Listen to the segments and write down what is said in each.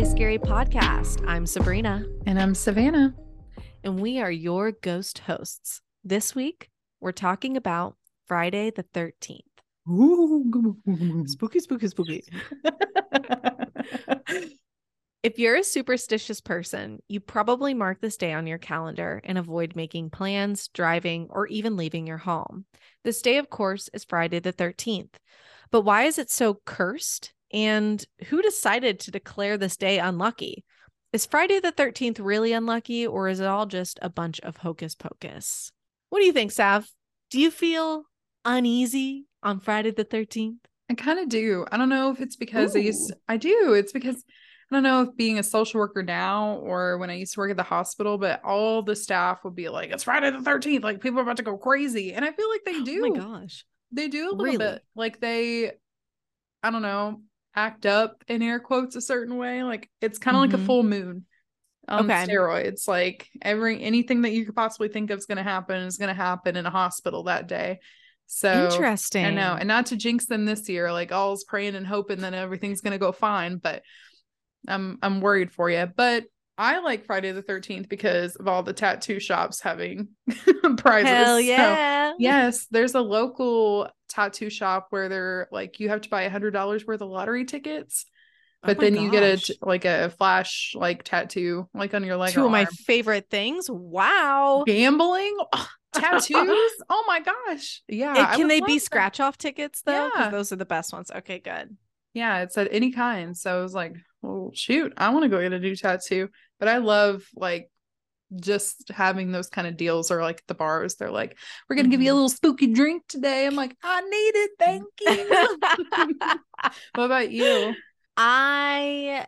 Really Scary Podcast. I'm Sabrina, And I'm Savannah. and we are your ghost hosts. This week, we're talking about Friday the 13th. Spooky, spooky, spooky. If you're a superstitious person, you probably mark this day on your calendar and avoid making plans, driving, or even leaving your home. This day, of course, is Friday the 13th. But why is it so cursed? And who decided to declare this day unlucky? Is Friday the 13th really unlucky, or is it all just a bunch of hocus pocus? What do you think, Sav? Do you feel uneasy on Friday the 13th? I kind of do. I don't know if it's because I used Ooh. I do. It's because I don't know if being a social worker now or when I used to work at the hospital, but all the staff would be like, it's Friday the 13th. Like people are about to go crazy. And I feel like they do. Oh my gosh. They do a little Really? bit. Like they, I don't know, act up in air quotes a certain way. Like it's kind of like Mhm. a full moon on Okay. steroids. Like every anything that you could possibly think of is going to happen is going to happen in a hospital that day. So Interesting. I know, and not to jinx them this year. Like all's praying and hoping that everything's going to go fine, but I'm I'm worried for you. But I like Friday the 13th because of all the tattoo shops having prizes. Hell So, yeah. yes, there's a local tattoo shop where they're like you have to buy a hundred dollars worth of lottery tickets, Oh but my then you get a like a flash like tattoo like on your leg. Two of my favorite things. Wow. gambling tattoos. oh my gosh, yeah. And can they be scratch off tickets though? Yeah. those are the best ones. Okay, good. Yeah, it's at any kind. So I was like, well, shoot, I want to go get a new tattoo. But I love like just having those kind of deals or like the bars, they're like, we're gonna give you a Mhm. little spooky drink today. I'm like, I need it, thank you. what about you? I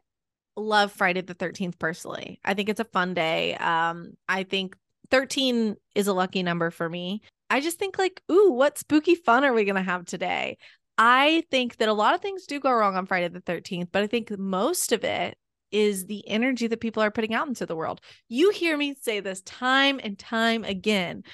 love Friday the 13th personally. I think it's a fun day. Um, I think 13 is a lucky number for me. I just think like, ooh, what spooky fun are we gonna have today? I think that a lot of things do go wrong on Friday the 13th, but I think most of it is the energy that people are putting out into the world. You hear me say this time and time again.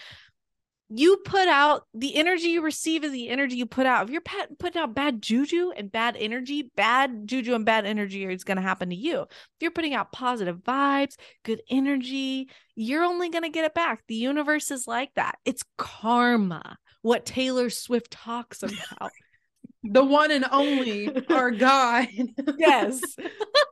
You put out the energy you receive is the energy you put out. If you're putting out bad juju and bad energy, bad juju and bad energy is going to happen to you. If you're putting out positive vibes, good energy, you're only going to get it back. The universe is like that. It's karma, what Taylor Swift talks about. The one and only our God. yes.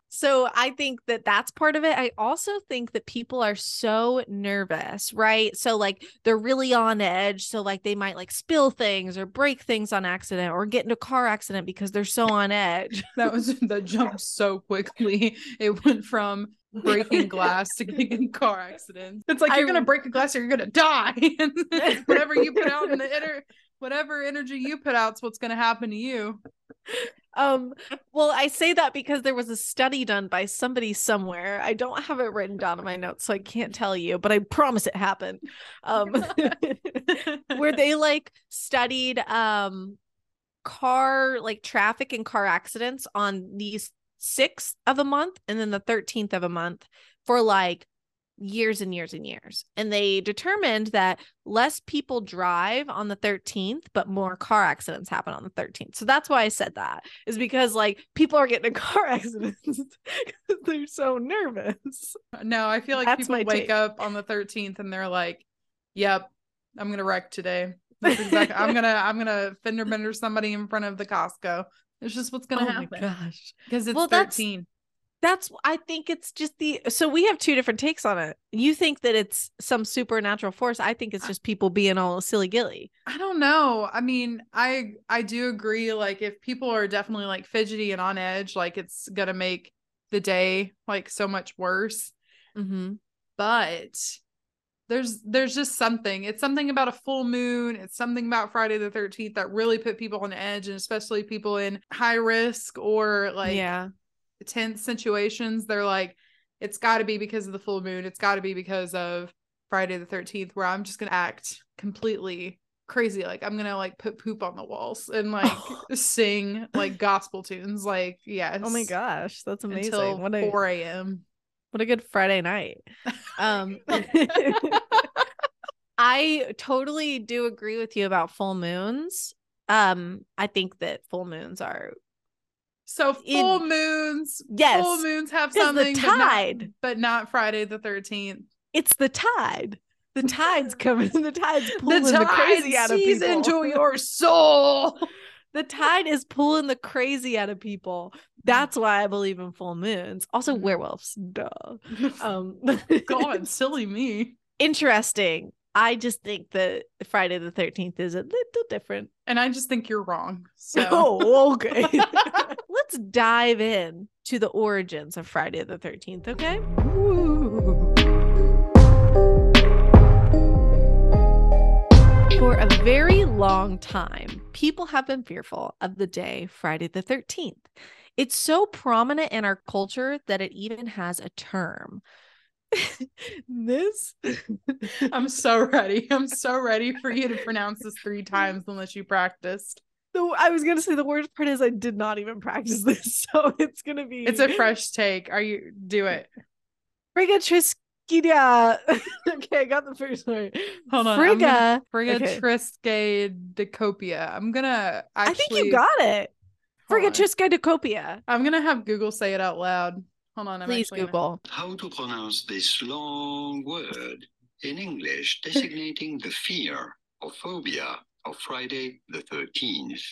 So I think that that's part of it. I also think that people are so nervous, right? So like they're really on edge. So like they might like spill things or break things on accident or get into a car accident because they're so on edge. that was that jumped so quickly. It went from breaking glass to getting car accidents. It's like I you're gonna break a glass or you're gonna die. Whatever you put out in the inner whatever energy you put out's what's gonna happen to you. Um, well, I say that because there was a study done by somebody somewhere. I don't have it written down in my notes, so I can't tell you, but I promise it happened. Um, where they like studied um car like traffic and car accidents on these sixth of a month and then the 13th of a month for like years and years and years and they determined that less people drive on the 13th but more car accidents happen on the 13th so that's why i said that is because like people are getting in car accidents 'cause they're so nervous No, I feel like That's people wake take. up on the 13th and they're like, Yep, I'm gonna wreck today. Exactly I'm gonna I'm gonna fender bender somebody in front of the Costco. It's just what's gonna oh happen. my gosh Because it's Well, that's- 13. That's I think it's just the so we have two different takes on it. You think that it's some supernatural force. I think it's just people being all silly gilly. I don't know. I mean, I I do agree. Like, if people are definitely like fidgety and on edge, like it's gonna make the day like so much worse. Mm-hmm. But there's there's just something. It's something about a full moon. It's something about Friday the Thirteenth that really put people on edge, and especially people in high risk or like yeah, tense situations. They're like, it's got to be because of the full moon. It's got to be because of Friday the 13th, where I'm just going to act completely crazy. Like, I'm going to like put poop on the walls and like sing like gospel tunes. Like, yes. Oh my gosh, that's amazing. Until what a 4 a.m. what a good Friday night. Um I totally do agree with you about full moons. Um I think that full moons are So In- full moons, Yes, full moons have 'cause the something, but not- tide. but not, Friday the thirteenth. It's the tide. The tide's coming. The tide's pulling the, crazy out of people. into your soul. the tide is pulling the crazy out of people. That's why I believe in full moons. Also, Mhm. werewolves. Duh. Um, God, silly me. interesting. I just think that Friday the 13th is a little different. And I just think you're wrong. So Oh, okay. Let's dive in to the origins of Friday the 13th, okay? For a very long time, people have been fearful of the day Friday the 13th. It's so prominent in our culture that it even has a term. this I'm so ready. I'm so ready for you to pronounce this three times unless you practiced. The I was gonna say the worst part is I did not even practice this, so it's gonna be It's a fresh take. Are you do it? Frigatriskidia. okay, I got the first one. Hold on, I'm Frigga. gonna- Frigga Okay. Triske decopia. I'm gonna actually I think you got it. hold on. Frigatriskidicopia. I'm gonna have Google say it out loud. Hold on, I'm Please actually gonna- Google. How to pronounce this long word in English designating the fear or phobia of Friday the 13th?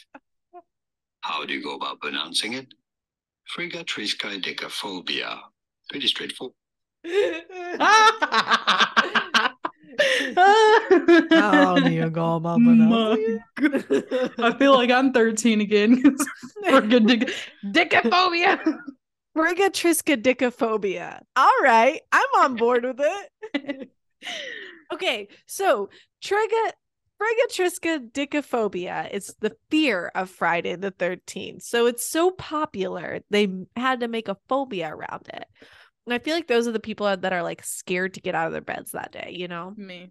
How do you go about pronouncing it? Friggatriskaidekaphobia. Pretty straightforward. How do you go about pronouncing it? I feel like I'm 13 again. Friggin' dick- Dickophobia. Frigatriskidiccophobia. All right, I'm on board with it. okay, so Triga Frigatriskidiccophobia is the fear of Friday the 13th. So it's so popular, they had to make a phobia around it. And I feel like those are the people that are like scared to get out of their beds that day, you know? Me.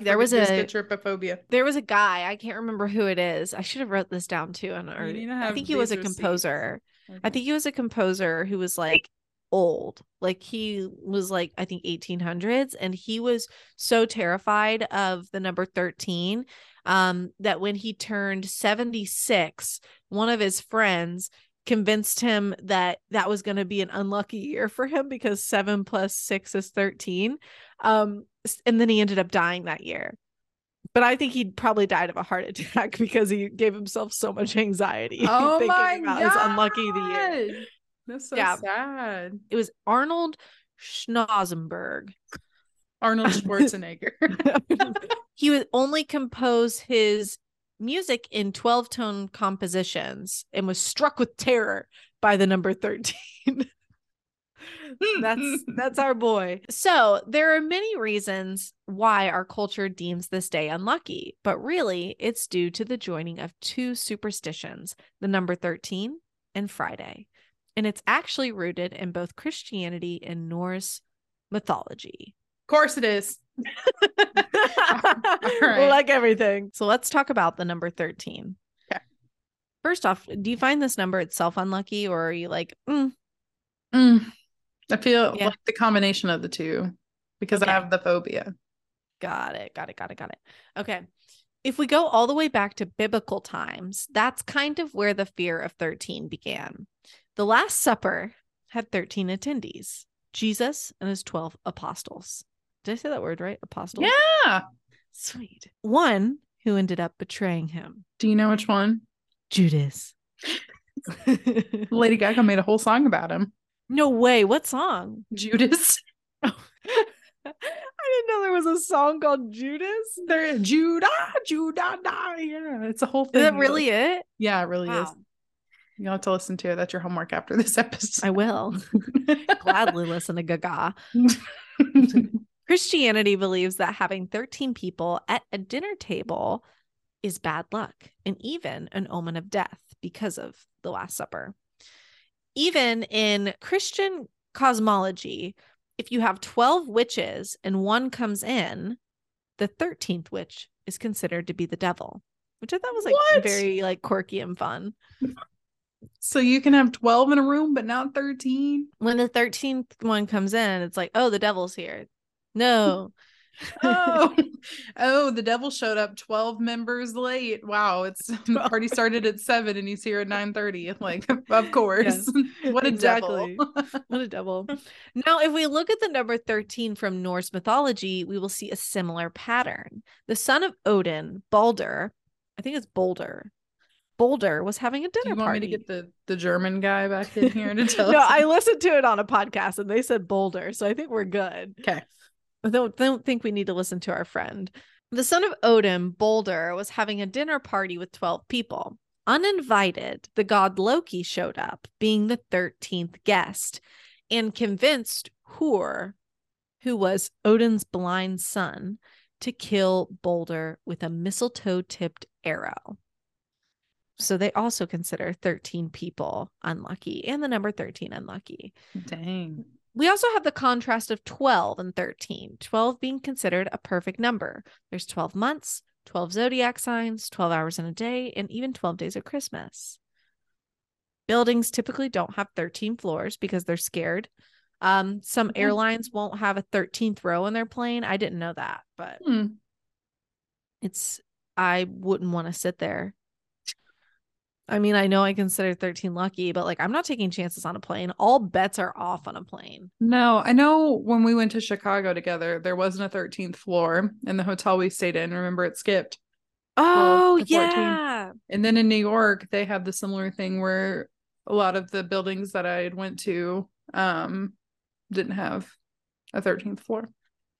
There was a- trypophobia. There was a guy, I can't remember who it is. I should have wrote this down too. On our, need to I think he was a composer. I think he was a composer who was like old. Like he was like I think 1800s and he was so terrified of the number 13 um that when he turned 76, one of his friends convinced him that that was going to be an unlucky year for him because 7 plus 6 is 13. Um and then he ended up dying that year. But I think he probably died of a heart attack because he gave himself so much anxiety Oh thinking my about god. his unlucky the year. That's so Yeah. sad. It was Arnold Schnozenberg. Arnold Schwarzenegger. he would only compose his music in 12 tone compositions and was struck with terror by the number 13. that's hmm. that's our boy. So, there are many reasons why our culture deems this day unlucky, but really it's due to the joining of two superstitions, the number 13 and Friday. And it's actually rooted in both Christianity and Norse mythology. Of course it is. right. Like everything. So let's talk about the number 13. Okay. First off, do you find this number itself unlucky or are you like, mm, Mm. I feel Yeah. like the combination of the two because Okay. I have the phobia. got it, got it, got it, got it. Okay. If we go all the way back to biblical times, that's kind of where the fear of 13 began. The Last Supper had 13 attendees Jesus and his 12 apostles. Did I say that word right? Apostles? Yeah. Sweet. One who ended up betraying him Do you know which one? Judas. Lady Gaga made a whole song about him. no way. What song? Judas. I didn't know there was a song called Judas. There, Judah, Judah, da. yeah, it's a whole thing. Is that really it? Yeah, it really is. You'll have to listen to it. That's your homework after this episode. I will gladly listen to Gaga. Christianity believes that having 13 people at a dinner table is bad luck and even an omen of death because of the Last Supper. Even in Christian cosmology, if you have 12 witches and one comes in, the 13th witch is considered to be the devil, which I thought was like What? very like quirky and fun. So you can have 12 in a room, but not 13. When the 13th one comes in, it's like, oh, the devil's here. No, oh, oh, the devil showed up 12 members late. Wow, it's the party started at seven and he's here at 9 30. Like, of course. what a exactly. devil. what a devil. Now, if we look at the number 13 from Norse mythology, we will see a similar pattern. The son of Odin, Balder, I think it's Boulder. Boulder was having a dinner Do you want party. me to get the, the German guy back in here to tell no, us? I listened to it on a podcast and they said Boulder, so I think we're good. Okay. I don't, don't think we need to listen to our friend. The son of Odin, Boulder, was having a dinner party with 12 people. Uninvited, the god Loki showed up, being the 13th guest, and convinced Hur, who was Odin's blind son, to kill Boulder with a mistletoe tipped arrow. So they also consider 13 people unlucky and the number 13 unlucky. Dang. We also have the contrast of 12 and 13, 12 being considered a perfect number. There's 12 months, 12 zodiac signs, 12 hours in a day, and even 12 days of Christmas. Buildings typically don't have 13 floors because they're scared. Um, some Yeah. airlines won't have a 13th row in their plane. I didn't know that, but Hmm. it's I wouldn't want to sit there. I mean, I know I consider 13 lucky, but like I'm not taking chances on a plane. All bets are off on a plane. No, I know when we went to Chicago together, there wasn't a 13th floor in the hotel we stayed in. Remember, it skipped. Oh, yeah. And then in New York, they have the similar thing where a lot of the buildings that I had went to um didn't have a 13th floor.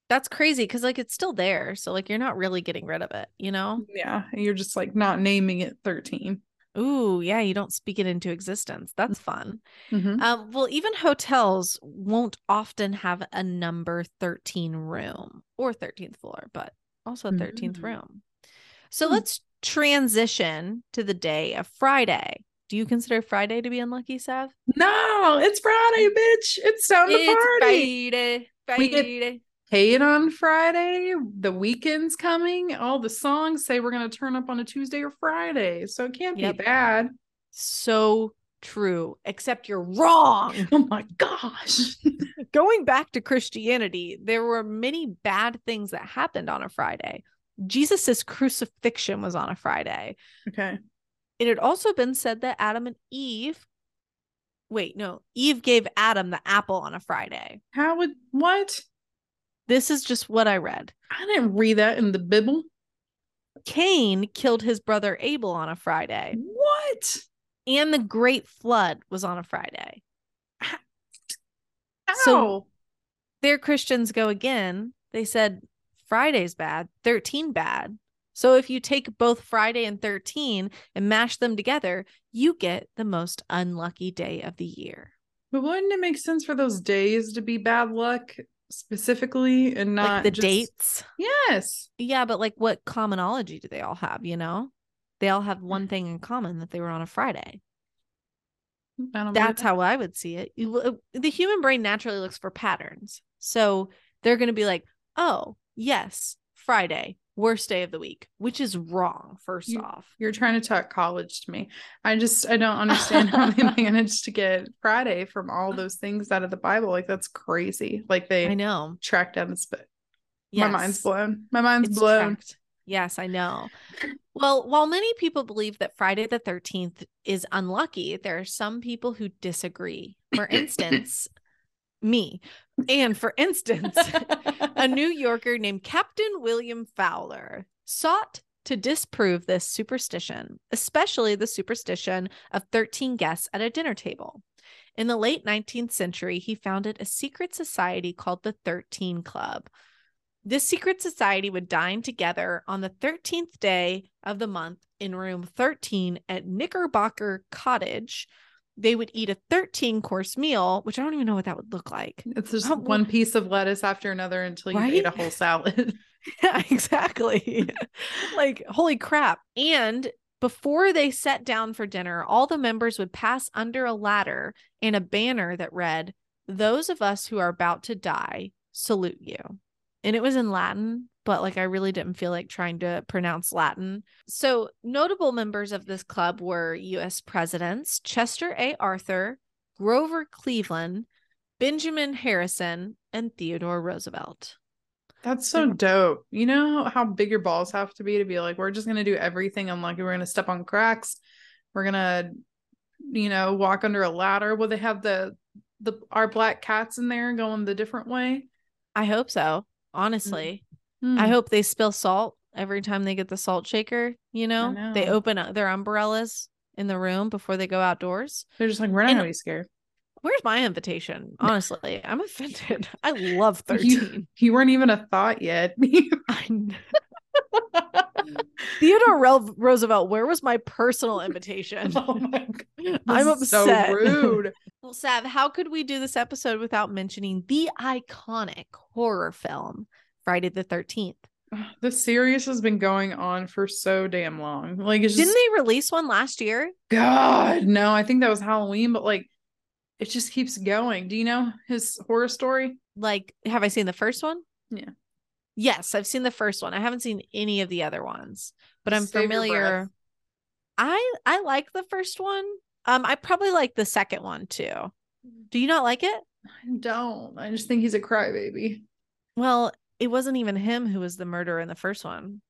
That's crazy because like it's still there. So like you're not really getting rid of it, you know? Yeah, and you're just like not naming it 13. Ooh, yeah, you don't speak it into existence. That's fun. Mhm. Um, well, even hotels won't often have a number 13 room or 13th floor, but also a 13th Mm. room. So Hmm. let's transition to the day of Friday. Do you consider Friday to be unlucky, Sav? No, it's Friday, bitch. It's time to party. Friday. We get- Friday. Paid on Friday. The weekend's coming. All the songs say we're gonna turn up on a Tuesday or Friday, so it can't Yep. be bad. So true, except you're wrong. Oh my gosh. Going back to Christianity, there were many bad things that happened on a Friday. Jesus's crucifixion was on a Friday. okay. It had also been said that Adam and Eve Wait, no. Eve gave Adam the apple on a Friday. How would what? This is just what I read. I didn't read that in the Bible. Cain killed his brother Abel on a Friday, What? and the great flood was on a Friday. How? So- There Christians go again. They said Friday's bad, 13 bad. So if you take both Friday and 13 and mash them together, you get the most unlucky day of the year. but wouldn't it make sense for those days to be bad luck specifically and not like the just- dates. Yes. Yeah, but like what commonology do they all have, you know? They all have one thing in common that they were on a Friday. That's how I would see it. You, the human brain naturally looks for patterns. So they're going to be like, oh, yes, Friday, worst day of the week, which is wrong, first You- off. You're trying to talk college to me. I just I don't understand how they managed to get Friday from all those things out of the Bible. Like that's crazy. Like they I know. tracked down the spit. My mind's blown. My mind's It's blown. tracked. Yes, I know. Well, while many people believe that Friday the 13th is unlucky, there are some people who disagree. For instance, me. And for instance, a New Yorker named Captain William Fowler sought to disprove this superstition, especially the superstition of 13 guests at a dinner table. In the late 19th century, he founded a secret society called the 13 Club. This secret society would dine together on the 13th day of the month in room 13 at Knickerbocker Cottage. They would eat a 13 course meal, which I don't even know what that would look like. It's just Oh, one piece of lettuce after another until you ate a whole salad. Yeah, exactly. like, holy crap. And before they sat down for dinner, all the members would pass under a ladder and a banner that read, Those of us who are about to die salute you. And it was in Latin, but like I really didn't feel like trying to pronounce Latin. So, notable members of this club were US presidents Chester A. Arthur, Grover Cleveland, Benjamin Harrison, and Theodore Roosevelt. That's so mm. dope. You know how big your balls have to be to be like, we're just gonna do everything unlucky. We're gonna step on cracks. We're gonna, you know, walk under a ladder. Will they have the the our black cats in there going the different way? I hope so. Honestly, I Hmm. hope they spill salt every time they get the salt shaker. You know, they open up their umbrellas in the room before they go outdoors. they're just like, we're not And- gonna be scared. Where's my invitation? Honestly, I'm offended. I love You, 13. you weren't even a thought yet. I kn- Theodore Rel- Roosevelt, where was my personal invitation? oh my god. I'm This is so rude. Well, Sav, how could we do this episode without mentioning the iconic horror film Friday the 13th? The series has been going on for so damn long. Like it's Didn't they release one last year? God, no, I think that was Halloween, but like it just keeps going. Do you know his horror story? Like, have I seen the first one? Yeah. Yes, I've seen the first one. I haven't seen any of the other ones, but I'm Save familiar. I I like the first one. Um, I probably like the second one too. Do you not like it? I don't. I just think he's a crybaby. Well, it wasn't even him who was the murderer in the first one.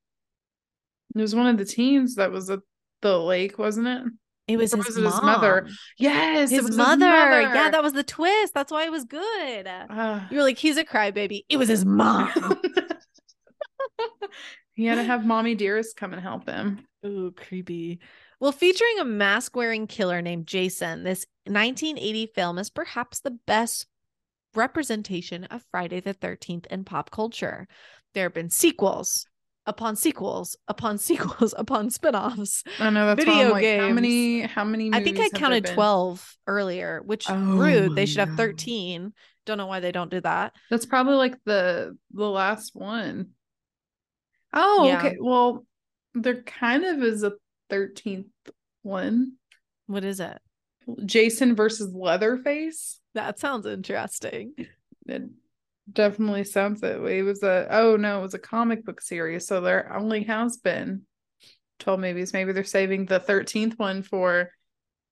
It was one of the teens that was at the lake, wasn't it? It was, his, was it his mother? Yes, it His mother. Yeah, mother. that was the twist. That's why it was good. Ah. You were like, he's a crybaby. It was his mom. he had to have mommy dearest come and help him. Ooh, creepy. Well, featuring a mask wearing killer named Jason, this 1980 film is perhaps the best representation of Friday the 13th in pop culture. There have been sequels upon sequels upon sequels upon spin-offs. I know that's Video like, how many how many I think I movies have there counted 12 earlier, which Oh rude. They should have 13. Don't know why they don't do that. That's probably like the the last one. Oh, Yeah. okay. Well, there kind of is a 13th one. What is it? Jason versus Leatherface. That sounds interesting. It definitely sounds that way. It was a oh no, it was a comic book series. So there only has been 12 movies. Maybe they're saving the 13th one for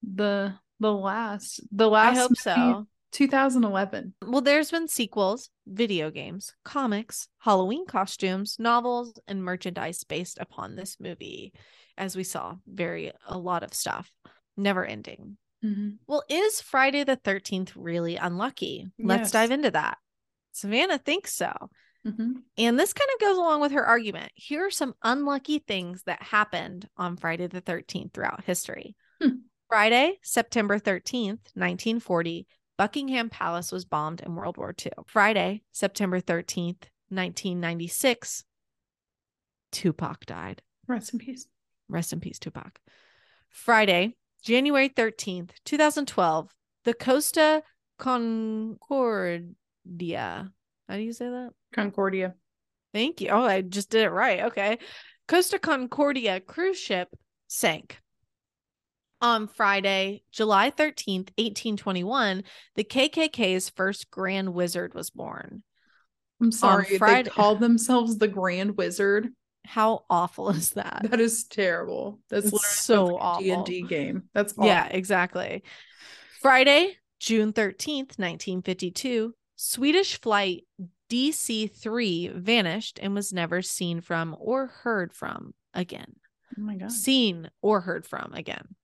the the last the last I hope movie, so. 2011. Well, there's been sequels, video games, comics, Halloween costumes, novels, and merchandise based upon this movie. As we saw, very a lot of stuff, never ending. Well, is Friday the 13th really unlucky? Let's dive into that. Savannah thinks so. Mhm. And this kind of goes along with her argument. Here are some unlucky things that happened on Friday the 13th throughout history. Hmm. Friday, September 13th, 1940, Buckingham Palace was bombed in World War II. Friday, September 13th, 1996, Tupac died. Rest in peace. Rest in peace, Tupac. Friday, January 13th, 2012, the Costa Concordia. How do you say that? Concordia. Thank you. Oh, I just did it right. Okay. Costa Concordia cruise ship sank. On Friday, July 13th, 1821, the KKK's first Grand Wizard was born. I'm sorry. They Friday- called themselves the Grand Wizard. How awful is that? That is terrible. That's so like awful. D&D game. That's awful. Yeah, exactly. Friday, June 13th, 1952, Swedish flight DC 3 vanished and was never seen from or heard from again. Oh my god. Seen or heard from again.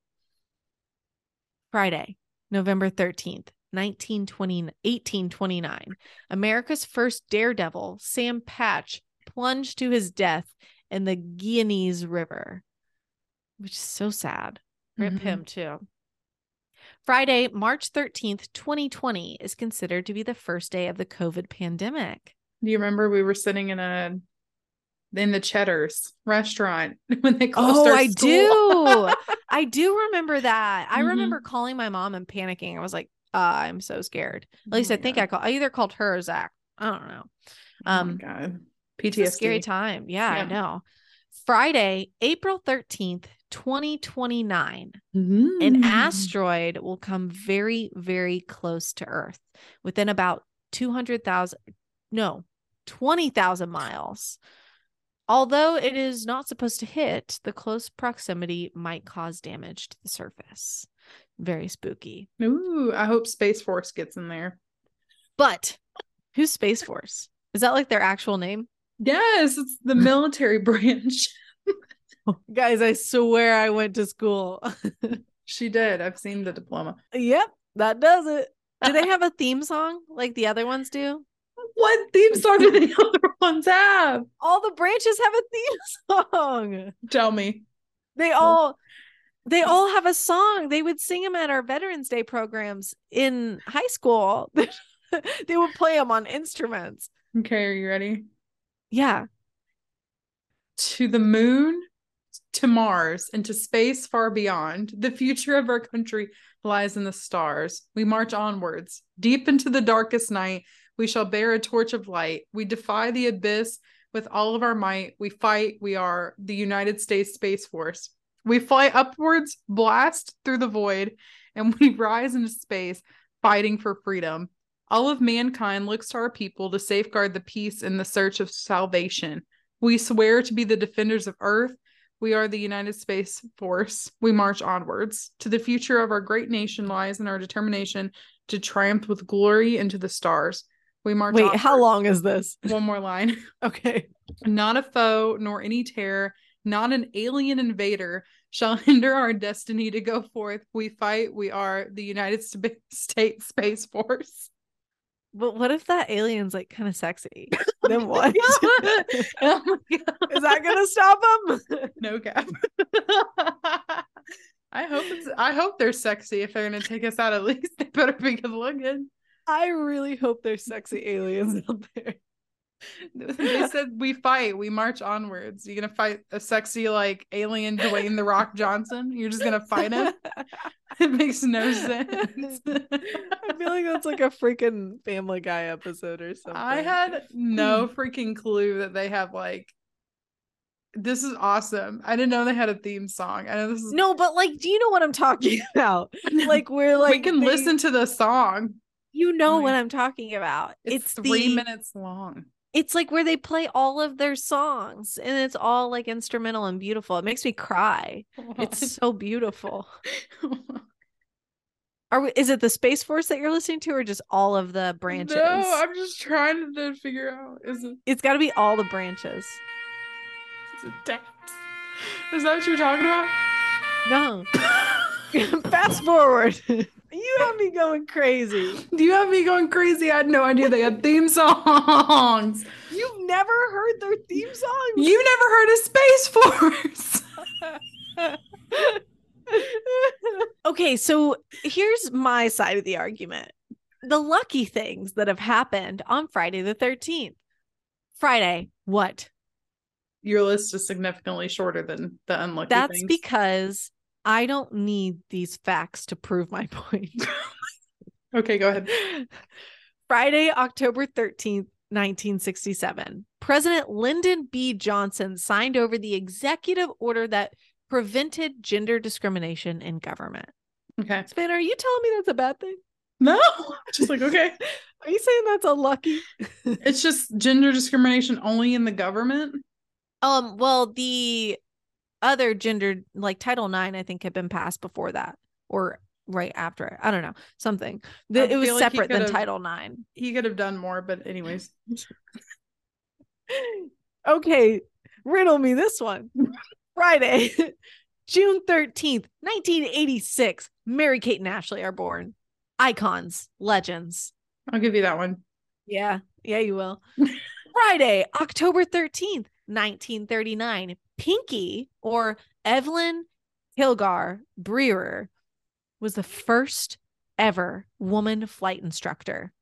Friday, November 13th, 1920, 1829, America's first daredevil, Sam Patch, plunged to his death in the Genesee River, which is so sad. Rip Mhm. him too. Friday, March 13th, 2020 is considered to be the first day of the COVID pandemic. Do you remember we were sitting in a in the Cheddar's restaurant when they closed Oh, I do. I do remember that. I Mhm. remember calling my mom and panicking. I was like, uh, I'm so scared. At least Oh I think God. I called I either called her or Zach. I don't know. Oh Um god. It's PTSD. a scary time. Yeah, I know. Friday, April 13th, 2029. Mm. an asteroid will come very very close to earth within about 200,000 no 20,000 miles although it is not supposed to hit the close proximity might cause damage to the surface very spooky Ooh, I hope Space Force gets in there. but who's space force is that like their actual name Yes, it's the military branch. Guys, I swear I went to school. She did. I've seen the diploma. yep, that does it. Do they have a theme song like the other ones do? What theme song do the other ones have? All the branches have a theme song. Tell me. They all they all have a song. They would sing them at our Veterans Day programs in high school. they would play them on instruments. Okay, are you ready? Yeah. To the moon, to Mars, and to space far beyond. The future of our country lies in the stars. We march onwards. Deep into the darkest night, we shall bear a torch of light. We defy the abyss with all of our might. We fight. We are the United States Space Force. We fly upwards, blast through the void, and we rise into space, fighting for freedom. All of mankind looks to our people to safeguard the peace in the search of salvation. We swear to be the defenders of Earth. We are the United Space Force. We march onwards. To the future of our great nation lies in our determination to triumph with glory into the stars. We march Wait, how long is this? One more line. Okay. Not a foe, nor any terror, not an alien invader shall hinder our destiny to go forth. We fight. We are the United Sta- States Space Force. But what if that alien's like kind of sexy? Oh then what? oh my God. Is that gonna stop them? no cap? I hope it's. I hope they're sexy. If they're gonna take us out, at least they better be good looking. I really hope there's sexy aliens out there. They said we fight, we march onwards. You're gonna fight a sexy like alien Dwayne the Rock Johnson? You're just gonna fight him? It makes no sense. I feel like that's like a freaking Family Guy episode or something. I had no freaking clue that they have like. This is awesome. I didn't know they had a theme song. I know this is no, but like, do you know what I'm talking about? Like, we're like, we can they- listen to the song. You know what I'm talking about. It's, It's, three the, minutes long. It's like where they play all of their songs, and it's all like instrumental and beautiful. It makes me cry. It's so beautiful. Are we, is it the Space Force that you're listening to, or just all of the branches? No, I'm just trying to figure out. Is it, it's got to be all the branches. is it dance? Is that what you're talking about? No. Fast forward. You have me going crazy. Do you have me going crazy? I had no idea they had theme songs. You've never heard their theme songs? You never heard of Space Force. okay, so here's my side of the argument. The lucky things that have happened on Friday the 13th. Friday, what? Your list is significantly shorter than the unlucky That's things. because I don't need these facts to prove my point. okay, go ahead. Friday, October 13th, 1967, President Lyndon B. Johnson signed over the executive order that prevented gender discrimination in government. Okay. Span, are you telling me that's a bad thing? No, just like okay. Are you saying that's unlucky? It's just gender discrimination only in the government. um, well, the other gender, like Title IX, I think had been passed before that or right after it. I don't know, something. It was like separate than could've- Title IX. He could have done more, but anyways. okay, riddle me this one. Friday, June 13th, 1986. Mary Kate and Ashley are born. Icons, legends. I'll give you that one. Yeah, yeah, you will. Friday, October 13th, 1939. Pinky or Evelyn Kilgore Brier was the first ever woman flight instructor.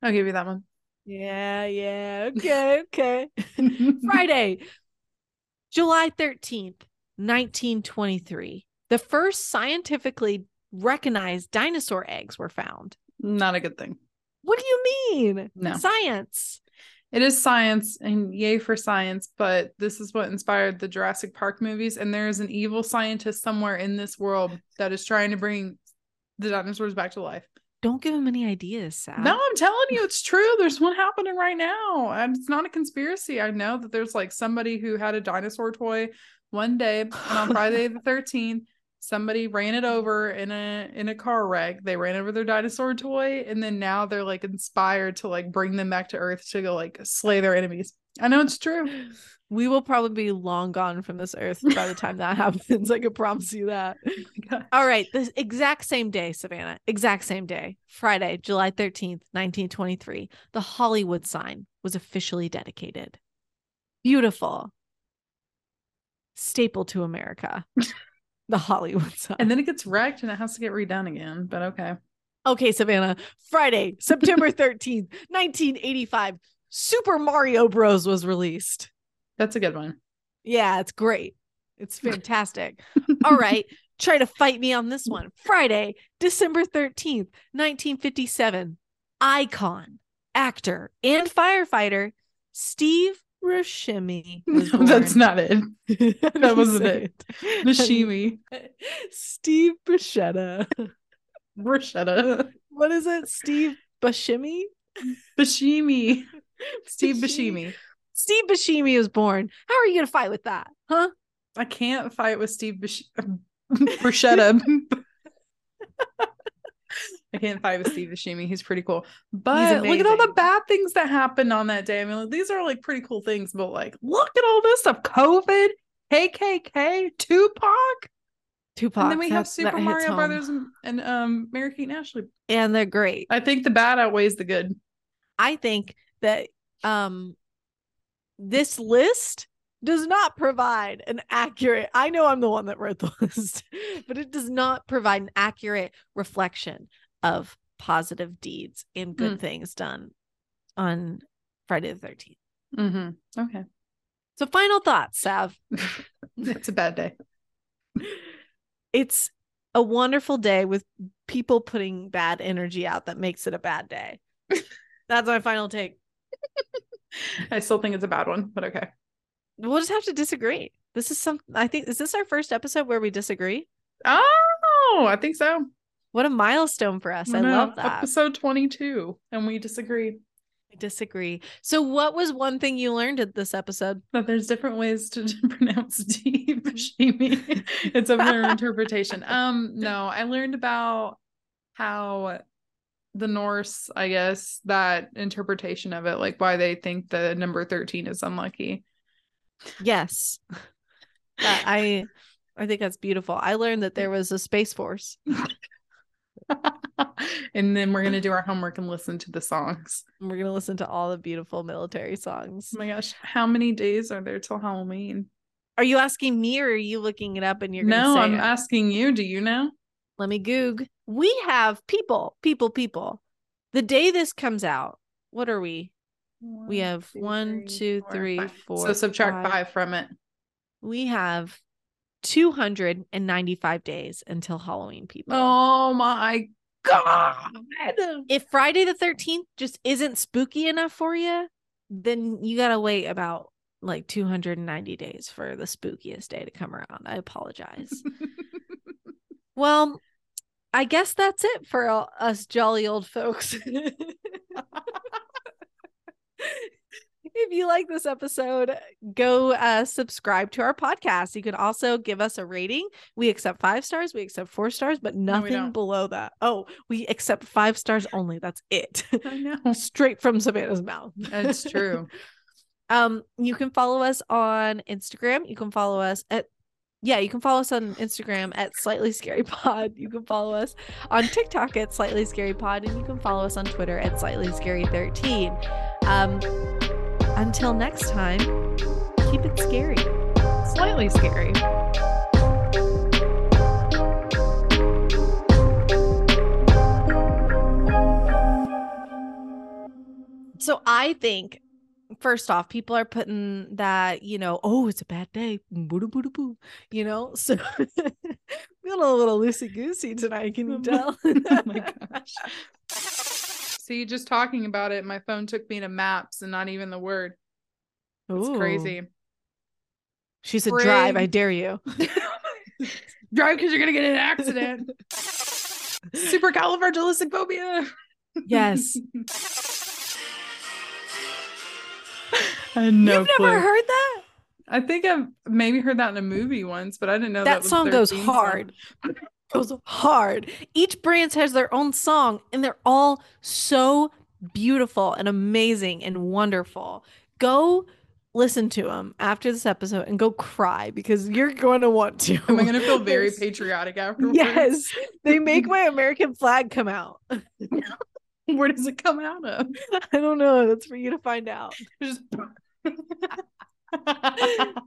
I'll give you that one. Yeah, yeah. Okay, okay. Friday, July 13th, 1923. The first scientifically recognized dinosaur eggs were found. Not a good thing. What do you mean? No. Science. It is science and yay for science, but this is what inspired the Jurassic Park movies. And there is an evil scientist somewhere in this world that is trying to bring the dinosaurs back to life. Don't give him any ideas, Sal. No, I'm telling you, it's true. There's one happening right now. And it's not a conspiracy. I know that there's like somebody who had a dinosaur toy one day, and on Friday the 13th, somebody ran it mm-hmm. over in a in a car wreck. They ran over their dinosaur toy, and then now they're like inspired to like bring them back to Earth to go like slay their enemies. I know it's true. We will probably be long gone from this earth by the time that happens. I can promise you that. Oh All right. The exact same day, Savannah, exact same day, Friday, July 13th, 1923, the Hollywood sign was officially dedicated. Beautiful. Staple to America. the Hollywood sign. And then it gets wrecked and it has to get redone again. But okay. Okay, Savannah. Friday, September 13th, 1985, Super Mario Bros. was released. That's a good one. Yeah, it's great. It's fantastic. All right. Try to fight me on this one. Friday, December 13th, 1957. Icon, actor, and firefighter Steve Buscemi. was That's not it. That wasn't it. Buscemi. Steve Buscetta. Bruschetta. What is it? Steve Buscemi? Buscemi. Steve. Buscemi. Steve Buscemi was born. How are you going to fight with that? Huh? I can't fight with Steve Bush- Bruschetta. I can't fight with Steve Buscemi. He's pretty cool. But look at all the bad things that happened on that day. I mean, like, these are like pretty cool things, but like, look at all this stuff COVID, KKK, Tupac. Tupac. and then we have Super Mario. Brothers and, and um, Mary Kate and Ashley. And they're great. I think the bad outweighs the good. I think that um this list does not provide an accurate I know I'm the one that wrote the list, but it does not provide an accurate reflection of positive deeds and good Mm. things done on Friday the 13th. Mm-hmm. Okay. So final thoughts, Sav. it's a bad day. It's a wonderful day with people putting bad energy out that makes it a bad day. That's my final take. I still think it's a bad one, but okay. We'll just have to disagree. This is some I think is this our first episode where we disagree? Oh, I think so. What a milestone for us. I know. love that. Episode 22, and we disagree I disagree. So what was one thing you learned at this episode? that there's different ways to pronounce Steve Buscemi. it's up to their interpretation. Um, no, I learned about how the Norse, I guess, that interpretation of it, like why they think the number 13 is unlucky. Yes. I I think that's beautiful. I learned that there was a space force. and then we're gonna do our homework and listen to the songs. And we're gonna listen to all the beautiful military songs. Oh my gosh, how many days are there till Halloween? Are you asking me or are you looking it up and you're No, say I'm it? asking you. Do you know? Let me goog. We have people, people, people. The day this comes out, what are we? We have one, two, three, five. four, So subtract five. five from it. We have 295 days until Halloween, people. Oh my god! If Friday the 13th just isn't spooky enough for you, then you got to wait about like 290 days for the spookiest day to come around. I apologize. well, I guess that's it for all- us jolly old folks. if you like this episode, go uh, subscribe to our podcast. You can also give us a rating. We accept five stars, we accept four stars, but nothing don't. below that. Oh, we accept five stars only. That's it. I know. Straight from Savannah's mouth. That's true. Um, you can follow us on Instagram. You can follow us at yeah, you can follow us on Instagram at slightly scary pod. You can follow us on TikTok at slightly scary pod, and you can follow us on Twitter at slightly scary 13. Um, until next time, keep it scary. Slightly scary. So I think first off, people are putting that, you know, oh, it's a bad day. Boo boo boo. You know, so feeling a little loosey goosey tonight, can you tell? oh my gosh. See, just talking about it, my phone took me to maps and not even the word. It's Ooh. crazy. She said, drive, I dare you. Drive because you're gonna get in an accident. Supercalifragilisticphobia. Yes. No You've clue. never heard that? I think I've maybe heard that in a movie once, but I didn't know that, that song goes hard. goes hard. Each brand has their own song, and they're all so beautiful and amazing and wonderful. Go listen to them after this episode and go cry because you're going to want to. Am I going to feel very patriotic afterwards? Yes, they make my American flag come out. Where does it come out of? I don't know. That's for you to find out. Just